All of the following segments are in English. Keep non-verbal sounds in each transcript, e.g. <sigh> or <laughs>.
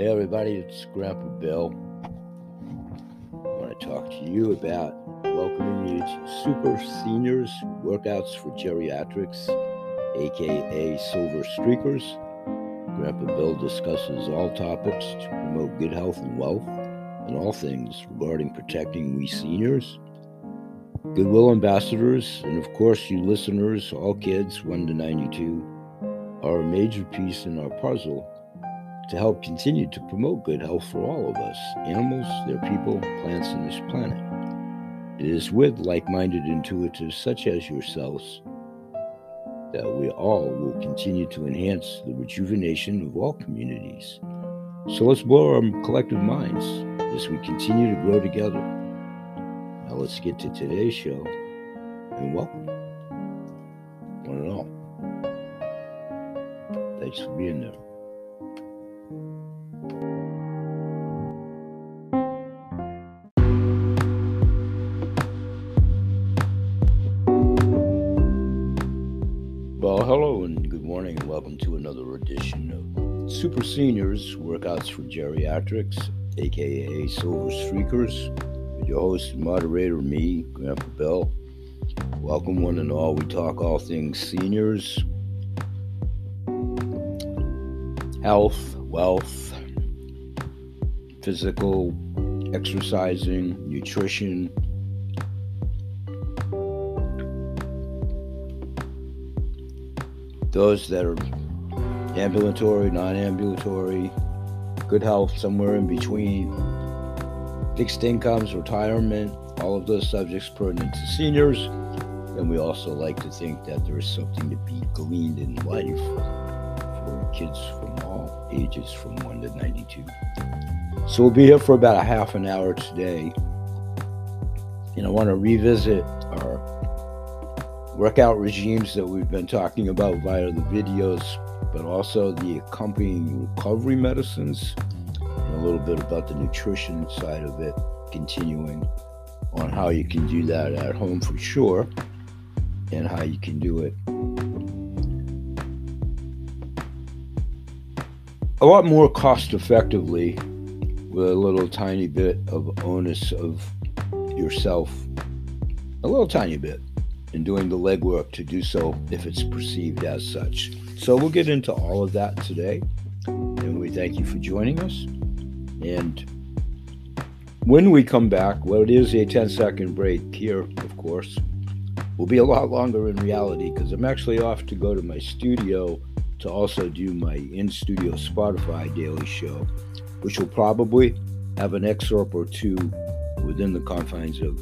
Hey everybody, it's Grandpa Bill. I want to talk to you about welcoming you to Super Seniors Workouts for Geriatrics, aka Silver Streakers. Grandpa Bill discusses all topics to promote good health and wealth and all things regarding protecting we seniors, Goodwill ambassadors, and of course, you listeners, all kids 1 to 92, are a major piece in our puzzle to help continue to promote good health for all of us animals, their people, plants, and this planet. It is with like minded intuitives such as yourselves that we all will continue to enhance the rejuvenation of all communities. So let's blow our collective minds as we continue to grow together. Now let's get to today's show and welcome, one and all. Thanks for being there. Seniors Workouts for Geriatrics, aka Silver Streakers, with your host and moderator, me, Grandpa Bill. Welcome, one and all. We talk all things seniors, health, wealth, physical, exercising, nutrition, those that are ambulatory, non ambulatory, good health, somewhere in between, fixed incomes, retirement, all of those subjects pertinent to seniors. And we also like to think that there is something to be gleaned in life for kids from all ages from 1 to 92. So we'll be here for about a half an hour today. And I want to revisit our workout regimes that we've been talking about via the videos, but also the accompanying recovery medicines and a little bit about the nutrition side of it, continuing on how you can do that at home for sure and how you can do it. A lot more cost effectively with a little tiny bit of onus of yourself. A little tiny bit and doing the legwork to do so if it's perceived as such. So we'll get into all of that today. And we thank you for joining us. And when we come back, well, it is a 10 second break here, of course. Will be a lot longer in reality because I'm actually off to go to my studio to also do my in studio Spotify daily show, which will probably have an excerpt or two within the confines of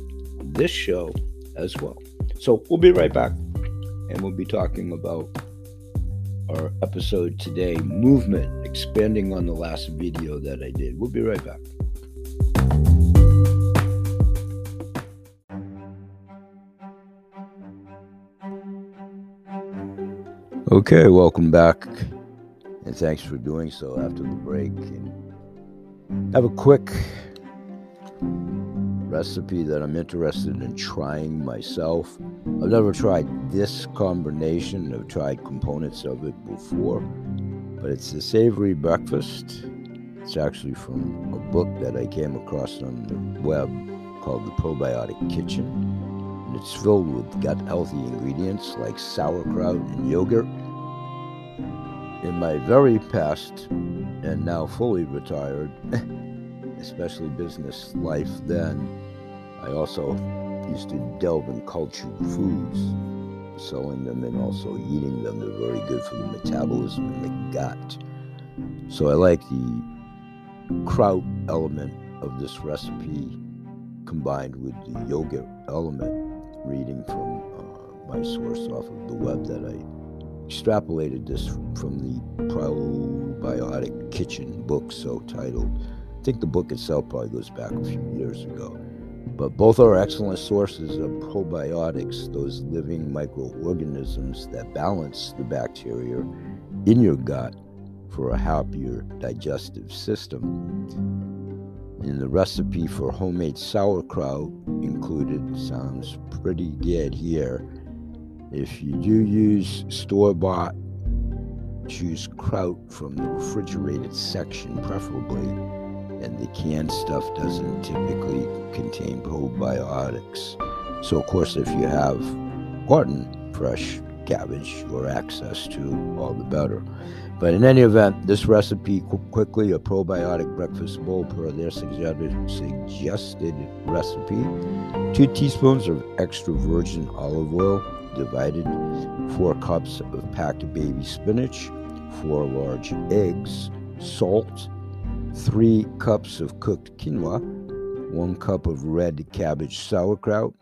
this show as well. So we'll be right back and we'll be talking about our episode today movement, expanding on the last video that I did. We'll be right back. Okay, welcome back, and thanks for doing so after the break. And have a quick recipe that I'm interested in trying myself. I've never tried this combination, I've tried components of it before, but it's a savory breakfast. It's actually from a book that I came across on the web called The Probiotic Kitchen. And it's filled with gut healthy ingredients like sauerkraut and yogurt. In my very past and now fully retired, <laughs> especially business life then, I also used to delve in cultured foods, selling them and also eating them. They're very good for the metabolism and the gut. So I like the kraut element of this recipe combined with the yogurt element, reading from uh, my source off of the web that I extrapolated this from the Probiotic Kitchen book, so titled. I think the book itself probably goes back a few years ago. But both are excellent sources of probiotics, those living microorganisms that balance the bacteria in your gut for a happier digestive system. And the recipe for homemade sauerkraut included sounds pretty good here. If you do use store bought choose kraut from the refrigerated section, preferably, and the canned stuff doesn't typically contain probiotics. So, of course, if you have garden fresh cabbage or access to, all the better. But in any event, this recipe quickly a probiotic breakfast bowl per their suggested, suggested recipe. Two teaspoons of extra virgin olive oil divided, four cups of packed baby spinach, four large eggs, salt, three cups of cooked quinoa, one cup of red cabbage sauerkraut.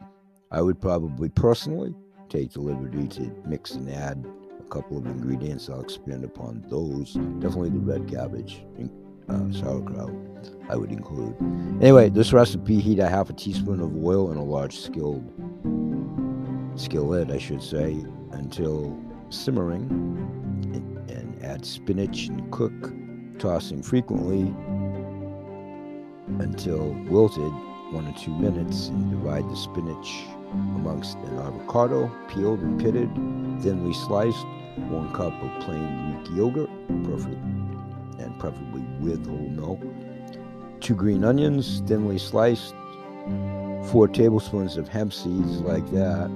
I would probably personally take the liberty to mix and add a couple of ingredients. I'll expand upon those. Definitely the red cabbage and uh, sauerkraut I would include. Anyway, this recipe heat a half a teaspoon of oil in a large skilled skillet, I should say, until simmering, and, and add spinach and cook, tossing frequently until wilted, one or two minutes, and divide the spinach amongst an avocado, peeled and pitted, thinly sliced, one cup of plain Greek yogurt, perfect, and preferably with whole milk, two green onions, thinly sliced, four tablespoons of hemp seeds, like that,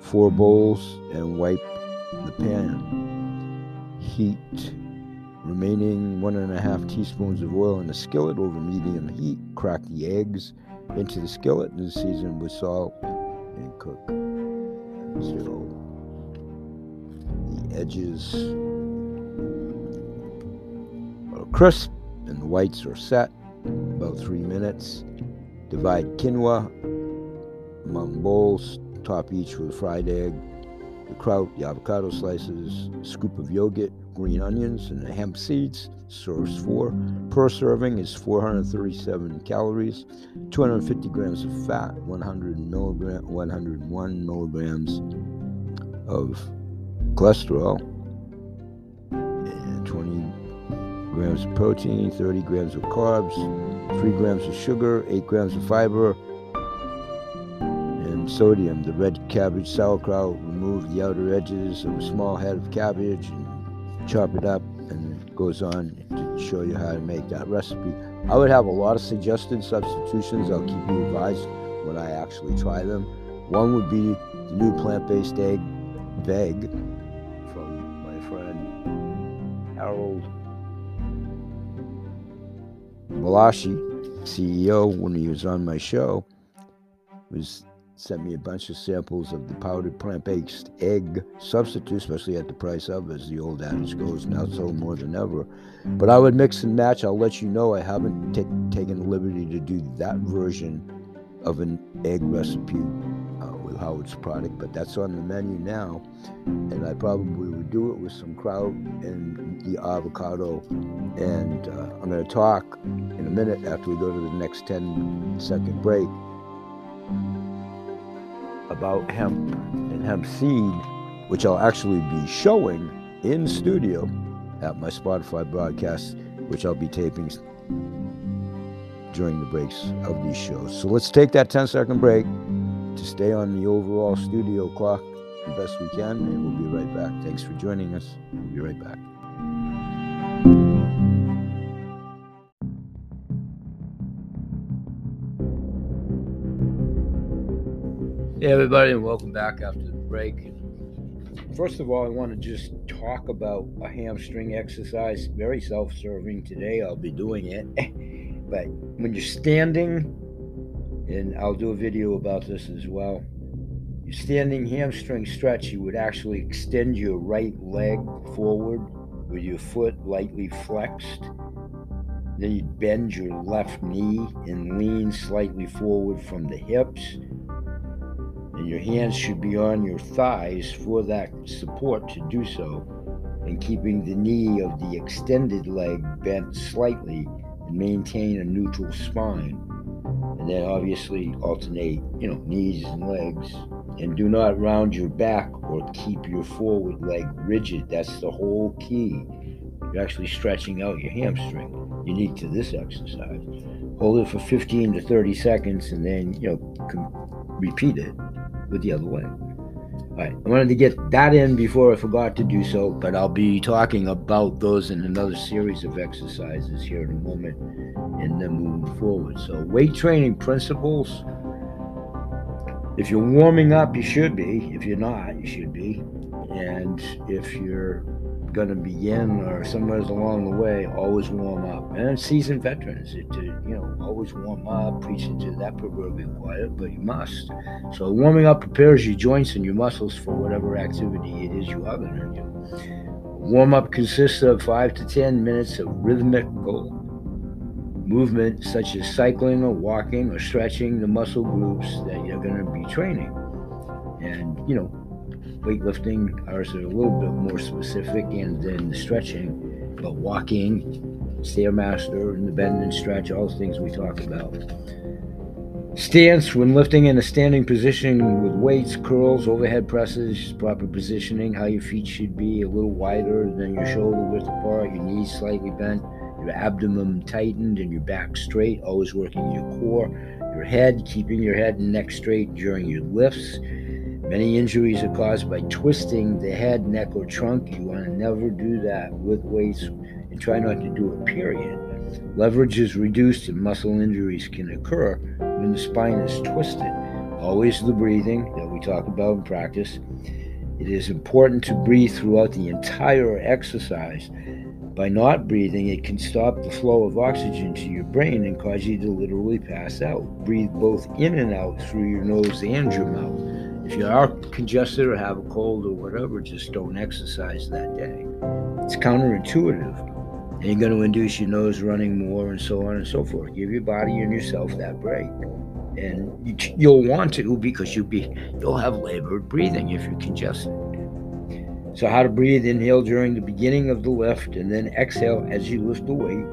four bowls, and wipe the pan. Heat remaining one and a half teaspoons of oil in a skillet over medium heat. Crack the eggs into the skillet and season with salt and cook until the edges are crisp and the whites are set. About three minutes. Divide quinoa among bowls. Top each with fried egg, the kraut, the avocado slices, a scoop of yogurt, green onions, and hemp seeds. Serves four. Per serving is 437 calories, 250 grams of fat, 100 milligram, 101 milligrams of cholesterol, and 20 grams of protein, 30 grams of carbs, 3 grams of sugar, 8 grams of fiber, and sodium. The red cabbage sauerkraut, remove the outer edges of a small head of cabbage chop it up, and it goes on to show you how to make that recipe. I would have a lot of suggested substitutions. I'll keep you advised when I actually try them. One would be the new plant based egg veg from my friend Harold Malashi, CEO, when he was on my show, was sent me a bunch of samples of the powdered plant-based egg substitute, especially at the price of, as the old adage goes, now sold more than ever. But I would mix and match. I'll let you know I haven't t- taken the liberty to do that version of an egg recipe uh, with Howard's product, but that's on the menu now. And I probably would do it with some kraut and the avocado. And uh, I'm going to talk in a minute after we go to the next 10 second break about hemp and hemp seed, which I'll actually be showing in studio at my Spotify broadcast, which I'll be taping during the breaks of these shows. So let's take that 10 second break to stay on the overall studio clock the best we can, and we'll be right back. Thanks for joining us. We'll be right back. Hey, everybody, and welcome back after the break. First of all, I want to just talk about a hamstring exercise, very self serving today. I'll be doing it. <laughs> but when you're standing and I'll do a video about this as well. Standing hamstring stretch, you would actually extend your right leg forward with your foot lightly flexed. Then you'd bend your left knee and lean slightly forward from the hips. And your hands should be on your thighs for that support to do so, and keeping the knee of the extended leg bent slightly and maintain a neutral spine and then obviously alternate, you know, knees and legs. And do not round your back or keep your forward leg rigid. That's the whole key. You're actually stretching out your hamstring, unique to this exercise. Hold it for 15 to 30 seconds and then, you know, repeat it with the other leg. All right, I wanted to get that in before I forgot to do so, but I'll be talking about those in another series of exercises here in a moment and then moving forward. So, weight training principles. If you're warming up, you should be. If you're not, you should be. And if you're going to begin or somewhere along the way, always warm up. And seasoned veterans, you know, always warm up, preaching to that proverbial choir, but you must. So warming up prepares your joints and your muscles for whatever activity it is you are going to do. Warm up consists of five to ten minutes of rhythmical movement, such as cycling or walking or stretching the muscle groups that you're going to be training. And, you know, weightlifting, ours are a little bit more specific, and then the stretching, but walking, stairmaster, and the bend and stretch, all the things we talk about. Stance when lifting in a standing position with weights, curls, overhead presses, proper positioning, how your feet should be a little wider than your shoulder width apart, your knees slightly bent, your abdomen tightened, and your back straight, always working your core, your head, keeping your head and neck straight during your lifts Many injuries are caused by twisting the head, neck, or trunk. You want to never do that with weights and try not to do it, period. Leverage is reduced and muscle injuries can occur when the spine is twisted. Always the breathing that we talk about in practice. It is important to breathe throughout the entire exercise. By not breathing, it can stop the flow of oxygen to your brain and cause you to literally pass out. Breathe both in and out through your nose and your mouth. If you are congested or have a cold or whatever, just don't exercise that day. It's counterintuitive. And you're going to induce your nose running more and so on and so forth. Give your body and yourself that break. And you, will want to because you'll be you'll have labored breathing if you're congested. So how to breathe, inhale during the beginning of the lift and then exhale as you lift the weight.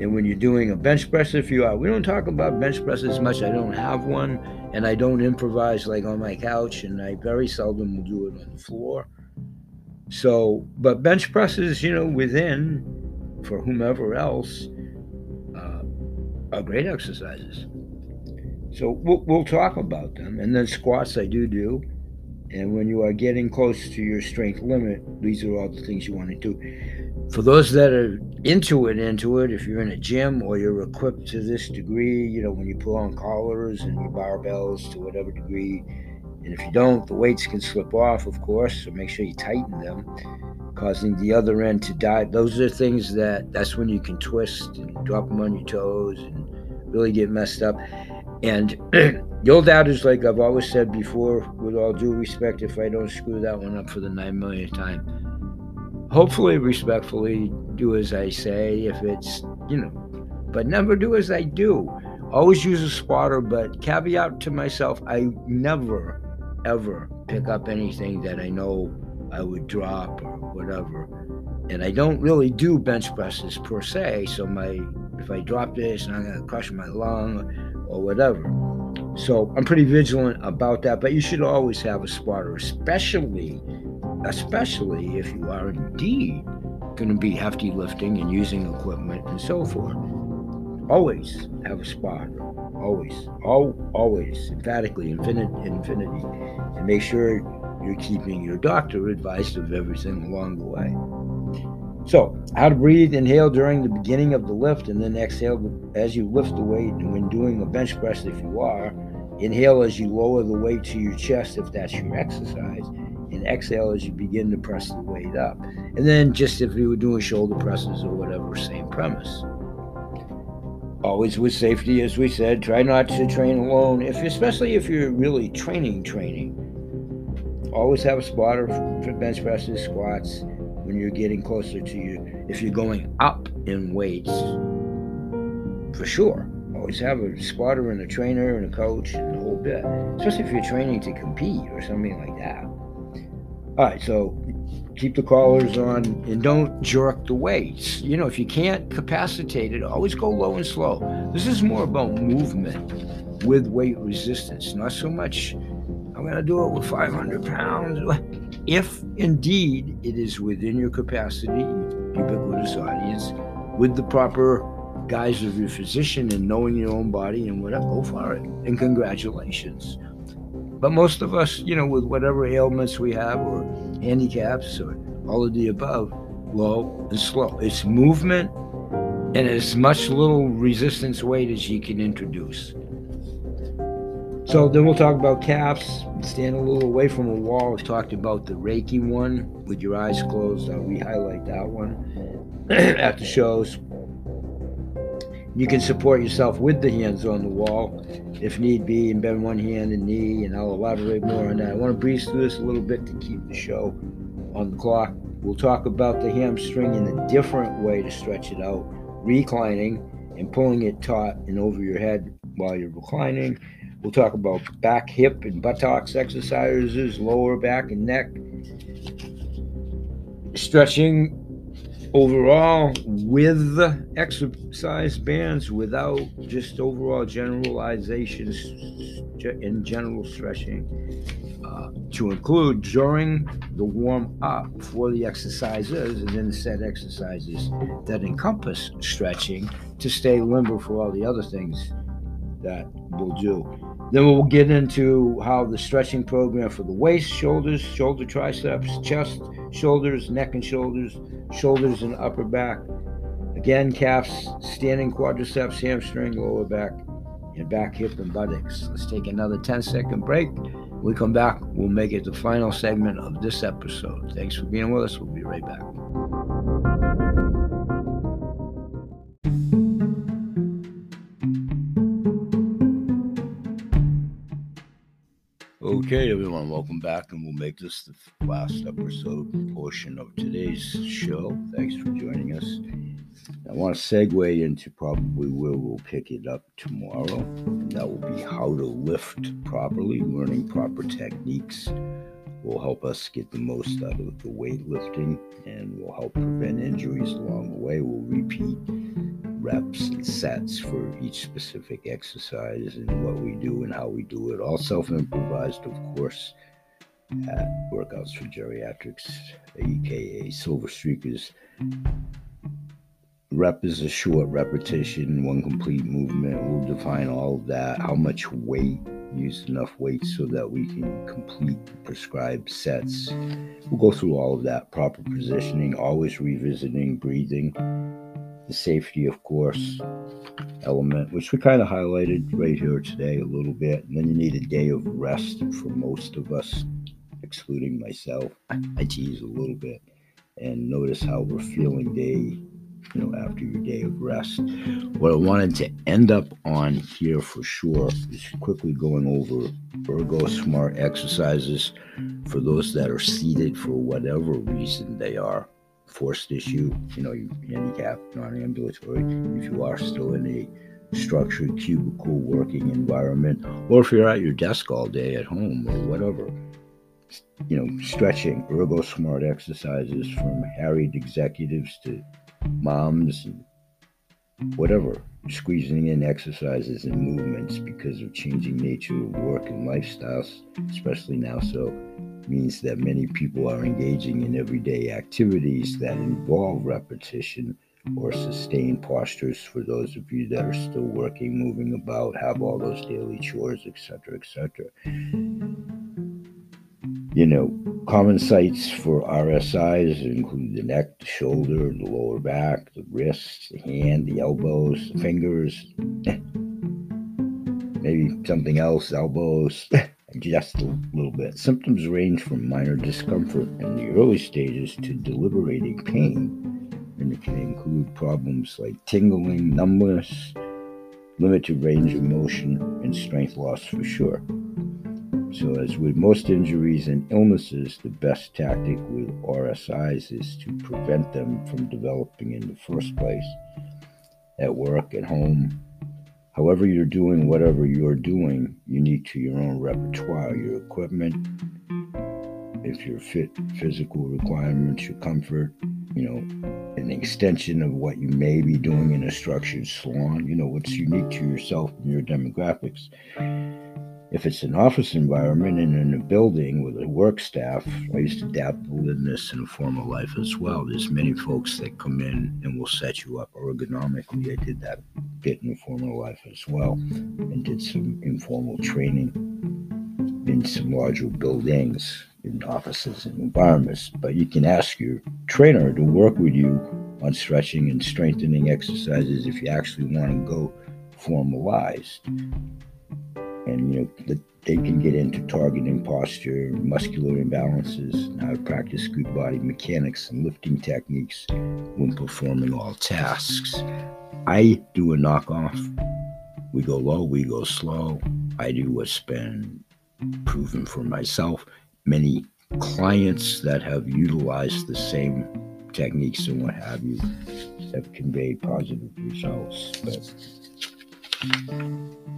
And when you're doing a bench press, if you are, we don't talk about bench presses much. I don't have one and I don't improvise like on my couch, and I very seldom will do it on the floor. So, but bench presses, you know, within for whomever else uh, are great exercises. So we'll, we'll talk about them, and then squats I do do. And when you are getting close to your strength limit, these are all the things you want to do for those that are into it, into it, if you're in a gym or you're equipped to this degree, you know, when you pull on collars and your barbells to whatever degree, and if you don't, the weights can slip off, of course, so make sure you tighten them, causing the other end to die. Those are things that that's when you can twist and drop them on your toes and really get messed up. And <clears throat> the old adage, like I've always said before, with all due respect, if I don't screw that one up for the nine millionth time, hopefully respectfully do as I say if it's, you know, but never do as I do. Always use a spotter, but caveat to myself, I never, ever pick up anything that I know I would drop or whatever. And I don't really do bench presses per se, so my if I drop this and I'm gonna crush my lung or whatever. So I'm pretty vigilant about that, but you should always have a spotter, especially especially if you are indeed going to be hefty lifting and using equipment and so forth. Always have a spotter. Always, all, always, emphatically, infinite, infinity, and make sure you're keeping your doctor advised of everything along the way. So, how to breathe, inhale during the beginning of the lift, and then exhale as you lift the weight. And when doing a bench press, if you are, inhale as you lower the weight to your chest, if that's your exercise, exhale as you begin to press the weight up. And then just if you were doing shoulder presses or whatever, same premise. Always with safety, as we said, try not to train alone, if especially if you're really training training. Always have a spotter for bench presses, squats when you're getting closer to you. If you're going up in weights, for sure. Always have a spotter and a trainer and a coach and the whole bit. Especially if you're training to compete or something like that. All right, so keep the collars on and don't jerk the weights. You know, if you can't capacitate it, always go low and slow. This is more about movement with weight resistance, not so much, I'm going to do it with 500 pounds. If indeed it is within your capacity, ubiquitous audience, with the proper guise of your physician and knowing your own body and whatever, go for it. And congratulations. But most of us, you know, with whatever ailments we have or handicaps or all of the above, low and slow. It's movement and as much little resistance weight as you can introduce. So then we'll talk about calves. Stand a little away from a wall. We've talked about the Reiki one with your eyes closed. Uh, I'll re-highlight that one <clears throat> at the shows. You can support yourself with the hands on the wall if need be, and bend one hand and knee, and I'll elaborate more on that. I want to breeze through this a little bit to keep the show on the clock. We'll talk about the hamstring in a different way to stretch it out, reclining and pulling it taut and over your head while you're reclining. We'll talk about back, hip, and buttocks exercises, lower back and neck, stretching overall with exercise bands without just overall generalizations and general stretching uh, to include during the warm up for the exercises and then set exercises that encompass stretching to stay limber for all the other things that we'll do. Then we'll get into how the stretching program for the waist, shoulders, shoulder triceps, chest, shoulders, neck and shoulders, shoulders and upper back. Again, calves, standing quadriceps, hamstring, lower back, and back, hip, and buttocks. Let's take another 10 second break. When we come back, we'll make it the final segment of this episode. Thanks for being with us. We'll be right back. Okay, everyone, welcome back, and we'll make this the last episode portion of today's show. Thanks for joining us. I want to segue into probably where we'll pick it up tomorrow, and that will be how to lift properly. Learning proper techniques will help us get the most out of the weightlifting and will help prevent injuries along the way. We'll repeat reps and sets for each specific exercise and what we do and how we do it. All self improvised, of course, at Workouts for Geriatrics, aka Silver Streakers. Rep is a short repetition, one complete movement. We'll define all of that, how much weight, use enough weight so that we can complete prescribed sets. We'll go through all of that, proper positioning, always revisiting breathing the safety, of course, element, which we kind of highlighted right here today a little bit. And then you need a day of rest for most of us, excluding myself. I tease a little bit and notice how we're feeling day, you know, after your day of rest. What I wanted to end up on here for sure is quickly going over ergo smart exercises for those that are seated for whatever reason they are forced issue, you know, you handicap, non-ambulatory, if you are still in a structured cubicle working environment, or if you're at your desk all day at home or whatever, you know, stretching, ergo smart exercises from harried executives to moms and whatever, squeezing in exercises and movements because of changing nature of work and lifestyles, especially now. So means that many people are engaging in everyday activities that involve repetition or sustained postures for those of you that are still working, moving about, have all those daily chores, etc., etc. You know, common sites for RSIs include the neck, the shoulder, the lower back, the wrists, the hand, the elbows, the fingers, <laughs> maybe something else, elbows. <laughs> just a little bit. Symptoms range from minor discomfort in the early stages to deliberating pain, and it can include problems like tingling, numbness, limited range of motion, and strength loss for sure. So, as with most injuries and illnesses, the best tactic with RSIs is to prevent them from developing in the first place. At work, at home, However, you're doing whatever you're doing, unique to your own repertoire, your equipment, if your fit physical requirements, your comfort, you know, an extension of what you may be doing in a structured salon, you know, what's unique to yourself and your demographics. If it's an office environment and in a building with a work staff, I used to dabble in this in a former life as well. There's many folks that come in and will set you up ergonomically. I did that bit in a former life as well and did some informal training in some larger buildings, in offices and environments. But you can ask your trainer to work with you on stretching and strengthening exercises if you actually want to go formalized. And you know, the, they can get into targeting posture, muscular imbalances, and how to practice good body mechanics and lifting techniques when performing all tasks. I do a knockoff. We go low, we go slow. I do what's been proven for myself. Many clients that have utilized the same techniques and what have you have conveyed positive results. But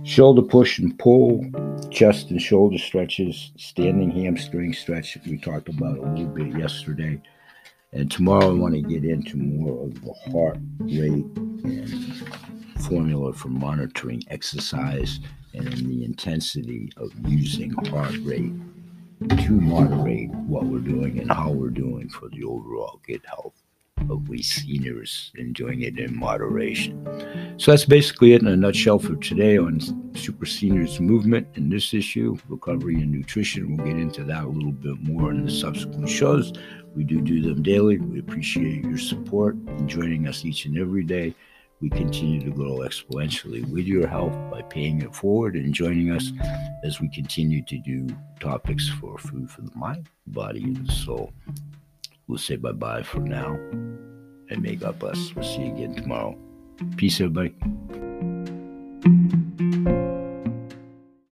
shoulder push and pull, chest and shoulder stretches, standing hamstring stretch we talked about a little bit yesterday. And tomorrow I want to get into more of the heart rate and formula for monitoring exercise and the intensity of using heart rate to moderate what we're doing and how we're doing for the overall good health of we seniors enjoying it in moderation. So that's basically it in a nutshell for today on Super Seniors Movement and this issue, recovery and nutrition. We'll get into that a little bit more in the subsequent shows. We do do them daily. We appreciate your support and joining us each and every day. We continue to grow exponentially with your help by paying it forward and joining us as we continue to do topics for food for the mind, body, and soul. We'll say bye bye for now. And may God bless. We'll see you again tomorrow. Peace, everybody.